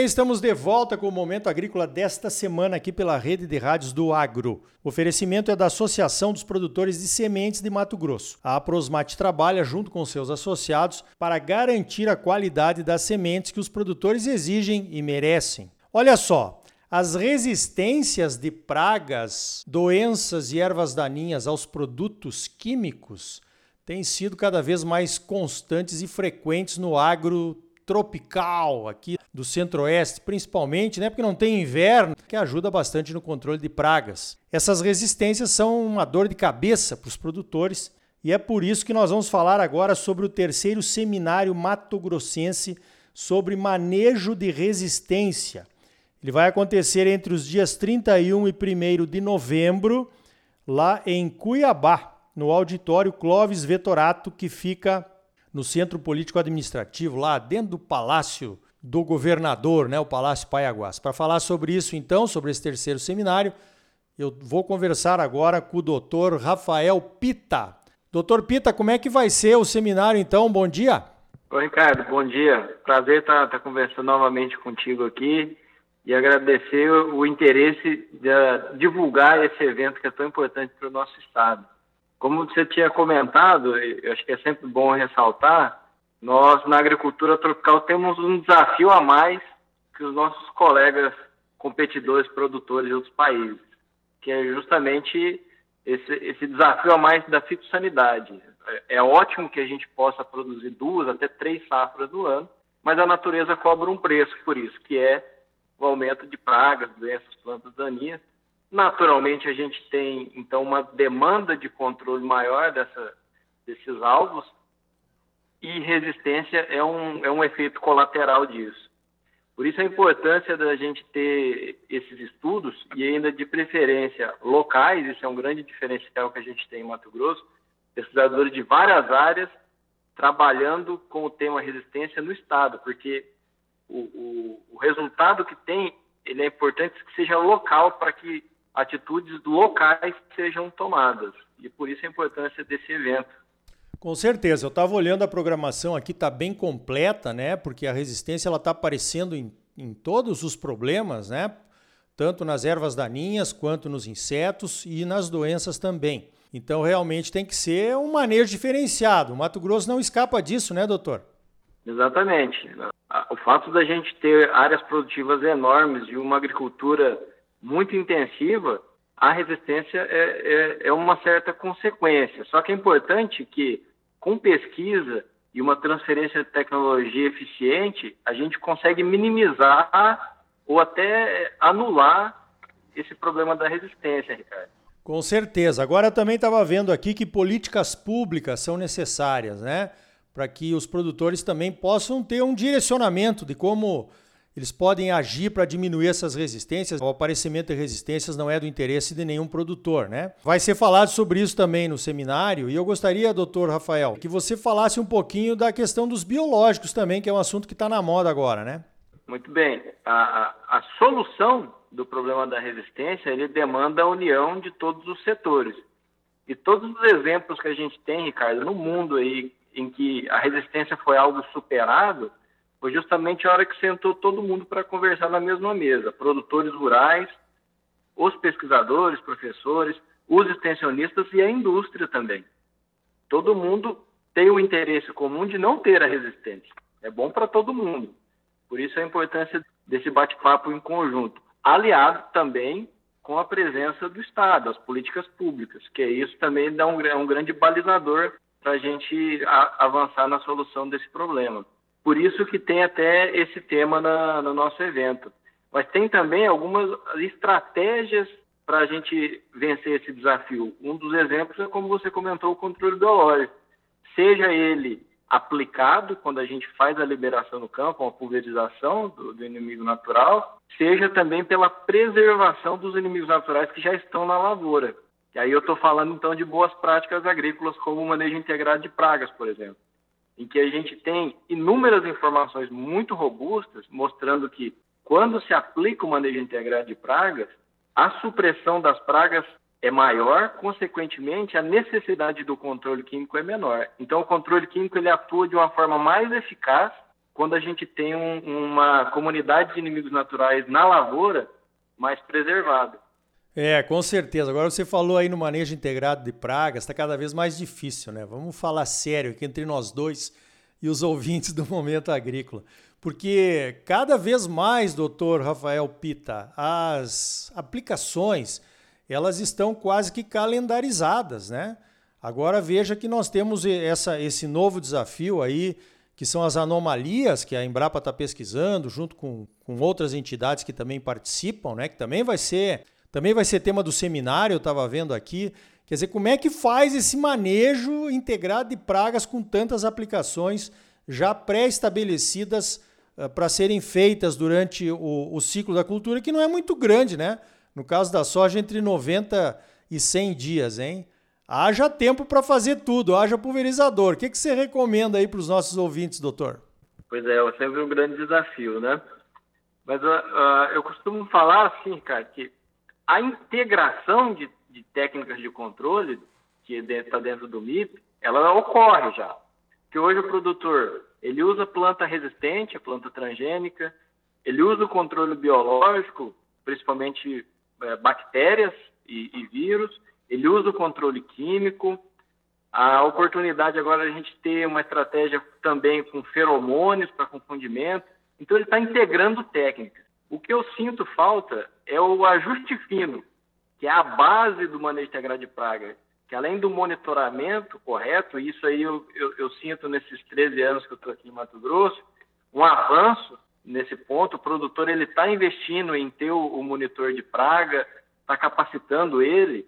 bem, estamos de volta com o Momento Agrícola desta semana aqui pela Rede de Rádios do Agro. O oferecimento é da Associação dos Produtores de Sementes de Mato Grosso. A Aprosmate trabalha junto com seus associados para garantir a qualidade das sementes que os produtores exigem e merecem. Olha só, as resistências de pragas, doenças e ervas daninhas aos produtos químicos têm sido cada vez mais constantes e frequentes no agro tropical aqui do centro-oeste, principalmente, né, porque não tem inverno, que ajuda bastante no controle de pragas. Essas resistências são uma dor de cabeça para os produtores e é por isso que nós vamos falar agora sobre o terceiro seminário mato-grossense sobre manejo de resistência. Ele vai acontecer entre os dias 31 e 1 de novembro, lá em Cuiabá, no auditório Clóvis Vetorato, que fica no Centro Político Administrativo, lá dentro do Palácio do Governador, né, o Palácio Paiaguás. Para falar sobre isso, então, sobre esse terceiro seminário, eu vou conversar agora com o doutor Rafael Pita. Doutor Pita, como é que vai ser o seminário, então? Bom dia. Oi, Ricardo, bom dia. Prazer estar, estar conversando novamente contigo aqui e agradecer o interesse de divulgar esse evento que é tão importante para o nosso Estado. Como você tinha comentado, eu acho que é sempre bom ressaltar, nós na agricultura tropical temos um desafio a mais que os nossos colegas competidores produtores de outros países, que é justamente esse, esse desafio a mais da fitossanidade. É, é ótimo que a gente possa produzir duas até três safras do ano, mas a natureza cobra um preço por isso, que é o aumento de pragas, doenças, plantas daninhas, Naturalmente, a gente tem, então, uma demanda de controle maior dessa, desses alvos e resistência é um, é um efeito colateral disso. Por isso a importância da gente ter esses estudos e ainda de preferência locais, isso é um grande diferencial que a gente tem em Mato Grosso, pesquisadores de várias áreas trabalhando com o tema resistência no estado, porque o, o, o resultado que tem, ele é importante que seja local para que atitudes locais sejam tomadas. E por isso a importância desse evento. Com certeza, eu estava olhando a programação aqui, está bem completa, né? Porque a resistência ela está aparecendo em, em todos os problemas, né? Tanto nas ervas daninhas quanto nos insetos e nas doenças também. Então realmente tem que ser um manejo diferenciado. O Mato Grosso não escapa disso, né, doutor? Exatamente. O fato da gente ter áreas produtivas enormes e uma agricultura muito intensiva, a resistência é, é, é uma certa consequência. Só que é importante que, com pesquisa e uma transferência de tecnologia eficiente, a gente consegue minimizar ou até anular esse problema da resistência, Ricardo. Com certeza. Agora também estava vendo aqui que políticas públicas são necessárias, né? Para que os produtores também possam ter um direcionamento de como eles podem agir para diminuir essas resistências. O aparecimento de resistências não é do interesse de nenhum produtor, né? Vai ser falado sobre isso também no seminário e eu gostaria, doutor Rafael, que você falasse um pouquinho da questão dos biológicos também, que é um assunto que está na moda agora, né? Muito bem. A, a solução do problema da resistência, ele demanda a união de todos os setores. E todos os exemplos que a gente tem, Ricardo, no mundo aí, em que a resistência foi algo superado, foi justamente a hora que sentou todo mundo para conversar na mesma mesa, produtores rurais, os pesquisadores, professores, os extensionistas e a indústria também. Todo mundo tem o interesse comum de não ter a resistência. É bom para todo mundo. Por isso a importância desse bate-papo em conjunto, aliado também com a presença do Estado, as políticas públicas, que isso também dá um, um grande balizador para a gente avançar na solução desse problema. Por isso que tem até esse tema na, no nosso evento. Mas tem também algumas estratégias para a gente vencer esse desafio. Um dos exemplos é, como você comentou, o controle biológico. Seja ele aplicado quando a gente faz a liberação no campo, a pulverização do, do, inimigo natural, seja também pela preservação dos inimigos naturais que já estão na lavoura. E aí eu estou falando então de boas práticas agrícolas, como o manejo integrado de pragas, por exemplo em que a gente tem inúmeras informações muito robustas mostrando que quando se aplica o manejo integrado de pragas, a supressão das pragas é maior, consequentemente a necessidade do controle químico é menor. Então o controle químico ele atua de uma forma mais eficaz quando a gente tem um, uma comunidade de inimigos naturais na lavoura mais preservada. É, com certeza. Agora você falou aí no manejo integrado de pragas, está cada vez mais difícil, né? Vamos falar sério aqui entre nós dois e os ouvintes do Momento Agrícola. Porque cada vez mais, doutor Rafael Pita, as aplicações elas estão quase que calendarizadas, né? Agora veja que nós temos essa, esse novo desafio aí, que são as anomalias que a Embrapa está pesquisando, junto com, com outras entidades que também participam, né? Que também vai ser também vai ser tema do seminário, eu estava vendo aqui. Quer dizer, como é que faz esse manejo integrado de pragas com tantas aplicações já pré-estabelecidas uh, para serem feitas durante o, o, ciclo da cultura, que não é muito grande, né? No caso da soja, entre 90 e 100 dias, hein? Haja tempo para fazer tudo, haja pulverizador. O que, que você recomenda aí para os nossos ouvintes, doutor? Pois é, é sempre um grande desafio, né? Mas uh, uh, eu costumo falar assim, cara, que a integração de, de técnicas de controle que está dentro do MIP, ela ocorre já. Que hoje o produtor ele usa planta resistente, a planta transgênica, ele usa o controle biológico, principalmente é, bactérias e, e vírus, ele usa o controle químico. A oportunidade agora é a gente ter uma estratégia também com feromônios para confundimento. Então ele está integrando técnicas. O que eu sinto falta é o ajuste fino, que é a base do manejo integrado de praga, que além do monitoramento correto, isso aí eu, eu, eu sinto nesses 13 anos que eu estou aqui em Mato Grosso, um avanço nesse ponto. O produtor ele está investindo em ter o, o monitor de praga, está capacitando ele.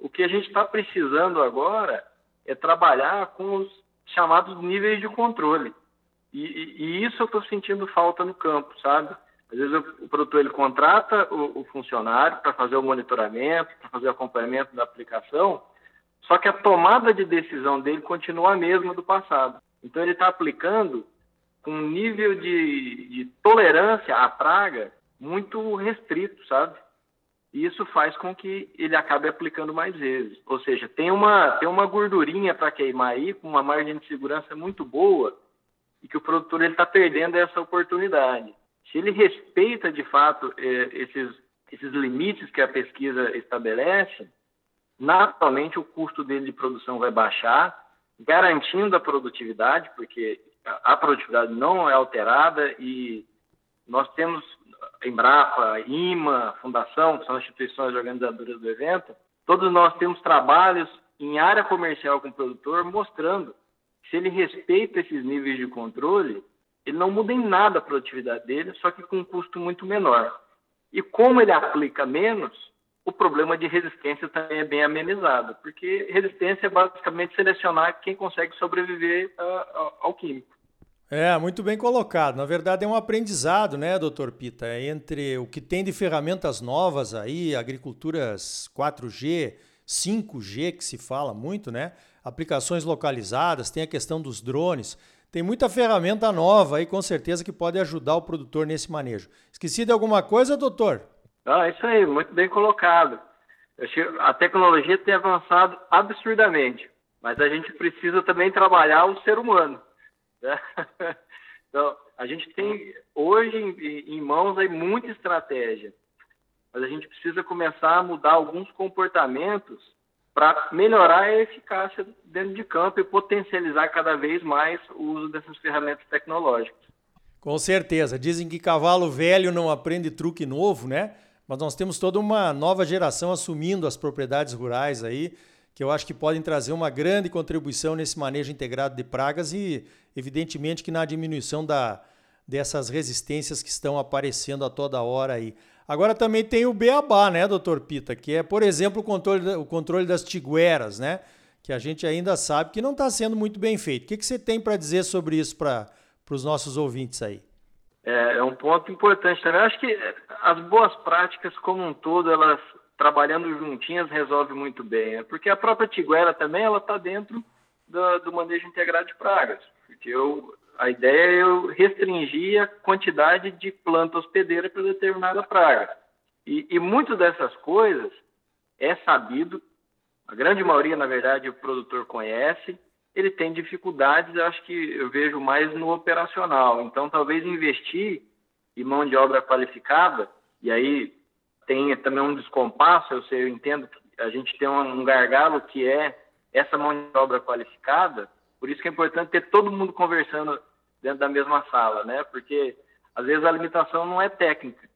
O que a gente está precisando agora é trabalhar com os chamados níveis de controle. E, e, e isso eu estou sentindo falta no campo, sabe? Às vezes o, produtor ele contrata o, o funcionário para fazer o monitoramento, para fazer o acompanhamento da aplicação, só que a tomada de decisão dele continua a mesma do passado. Então ele está aplicando com um nível de, de tolerância à praga muito restrito, sabe? E isso faz com que ele acabe aplicando mais vezes. Ou seja, tem uma, tem uma gordurinha para queimar aí, com uma margem de segurança muito boa, e que o produtor está perdendo essa oportunidade. Se ele respeita de fato eh, esses, esses limites que a pesquisa estabelece, naturalmente o custo dele de produção vai baixar, garantindo a produtividade, porque a produtividade não é alterada e nós temos Embrapa, IMA, Fundação, que são instituições organizadoras do evento, todos nós temos trabalhos em área comercial com o produtor mostrando que se ele respeita esses níveis de controle, ele não muda em nada a produtividade dele, só que com um custo muito menor. E como ele aplica menos, o problema de resistência também é bem amenizado, porque resistência é basicamente selecionar quem consegue sobreviver ao químico. É, muito bem colocado. Na verdade, é um aprendizado, né, doutor Pita? É entre o que tem de ferramentas novas aí, agriculturas 4G, 5G, que se fala muito, né? Aplicações localizadas, tem a questão dos drones. Tem muita ferramenta nova aí, com certeza, que pode ajudar o produtor nesse manejo. Esqueci de alguma coisa, doutor? Ah, isso aí, muito bem colocado. A tecnologia tem avançado absurdamente, mas a gente precisa também trabalhar o ser humano. Né? Então, a gente tem hoje em, mãos aí muita estratégia, mas a gente precisa começar a mudar alguns comportamentos para melhorar a eficácia dentro de campo e potencializar cada vez mais o uso dessas ferramentas tecnológicas. Com certeza. Dizem que cavalo velho não aprende truque novo, né? Mas nós temos toda uma nova geração assumindo as propriedades rurais aí que eu acho que podem trazer uma grande contribuição nesse manejo integrado de pragas e, evidentemente, que na diminuição da, dessas resistências que estão aparecendo a toda hora aí. Agora também tem o beabá, né, doutor Pita, que é, por exemplo, o controle, o controle das tigueras, né, que a gente ainda sabe que não está sendo muito bem feito. O que, que você tem para dizer sobre isso para os nossos ouvintes aí? É, é um ponto importante também. Eu acho que as boas práticas como um todo, elas trabalhando juntinhas resolve muito bem. É porque a própria tiguera também ela está dentro do, do, manejo integrado de pragas. Porque eu, a ideia é eu restringir a quantidade de planta hospedeira para determinada praga. E, e muitas dessas coisas é sabido, a grande maioria, na verdade, o produtor conhece, ele tem dificuldades, acho que eu vejo mais no operacional. Então, talvez investir em mão de obra qualificada, e aí tem também um descompasso, eu, sei, eu entendo que a gente tem um gargalo que é essa mão de obra qualificada, por isso que é importante ter todo mundo conversando dentro da mesma sala, né? Porque às vezes a limitação não é técnica,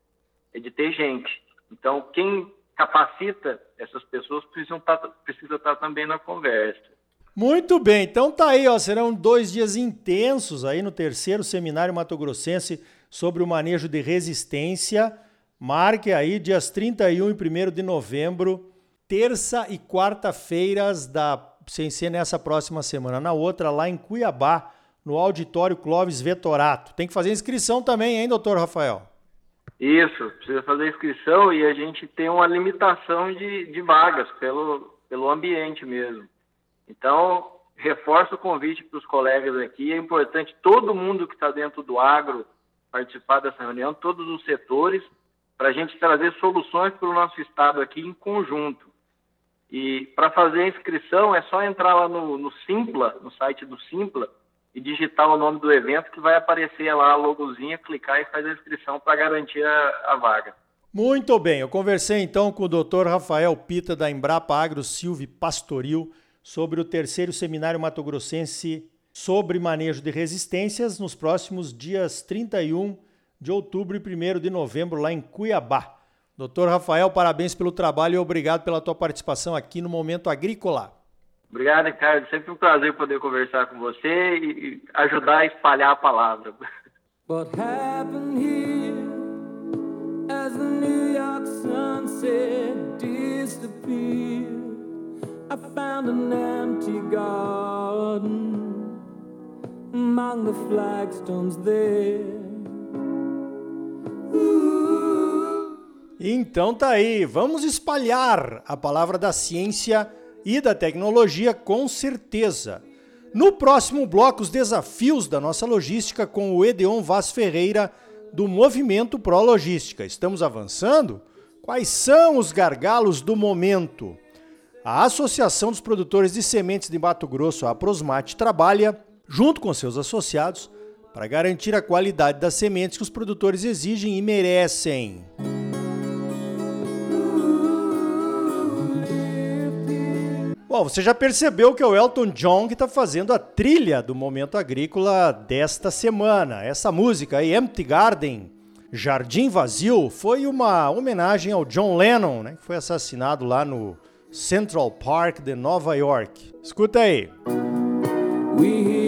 é de ter gente. Então, quem capacita essas pessoas tá, precisa estar tá também na conversa. Muito bem, então tá aí, ó, serão dois dias intensos aí no terceiro seminário Mato Grossense sobre o manejo de resistência. Marque aí dias 31 e 1 de novembro, terça e quarta-feiras da sem ser nessa próxima semana, na outra lá em Cuiabá, no auditório Clóvis Vetorato. Tem que fazer inscrição também, hein, doutor Rafael? Isso, precisa fazer inscrição e a gente tem uma limitação de, de vagas pelo, pelo ambiente mesmo. Então, reforço o convite para os colegas aqui. É importante todo mundo que está dentro do agro participar dessa reunião, todos os setores, para a gente trazer soluções para o nosso estado aqui em conjunto. E para fazer a inscrição é só entrar lá no, no, Simpla, no site do Simpla, e digitar o nome do evento que vai aparecer lá a logozinha, clicar e fazer a inscrição para garantir a, a vaga. Muito bem, eu conversei então com o Dr. Rafael Pita da Embrapa Agro Silvio Pastoril sobre o terceiro seminário Mato Grossense sobre manejo de resistências nos próximos dias 31 de outubro e 1 de novembro lá em Cuiabá. Doutor Rafael, parabéns pelo trabalho e obrigado pela tua participação aqui no Momento Agrícola. Obrigado, Ricardo. Sempre um prazer poder conversar com você e ajudar a espalhar a palavra. What happened here as the New York sunset disappeared? I found an empty garden among the flagstones there. Então tá aí, vamos espalhar a palavra da ciência e da tecnologia com certeza. No próximo bloco, os desafios da nossa logística com o Edeon Vaz Ferreira do Movimento Pro Logística. Estamos avançando? Quais são os gargalos do momento? A Associação dos Produtores de Sementes de Mato Grosso, a Prosmate, trabalha, junto com seus associados, para garantir a qualidade das sementes que os produtores exigem e merecem. Bom, você já percebeu que é o Elton John que está fazendo a trilha do Momento Agrícola desta semana. Essa música aí, Empty Garden, Jardim Vazio, foi uma homenagem ao John Lennon, né, que foi assassinado lá no Central Park de Nova York. Escuta aí. but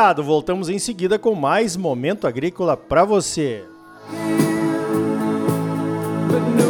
recado. Voltamos em seguida com mais Momento Agrícola para você. But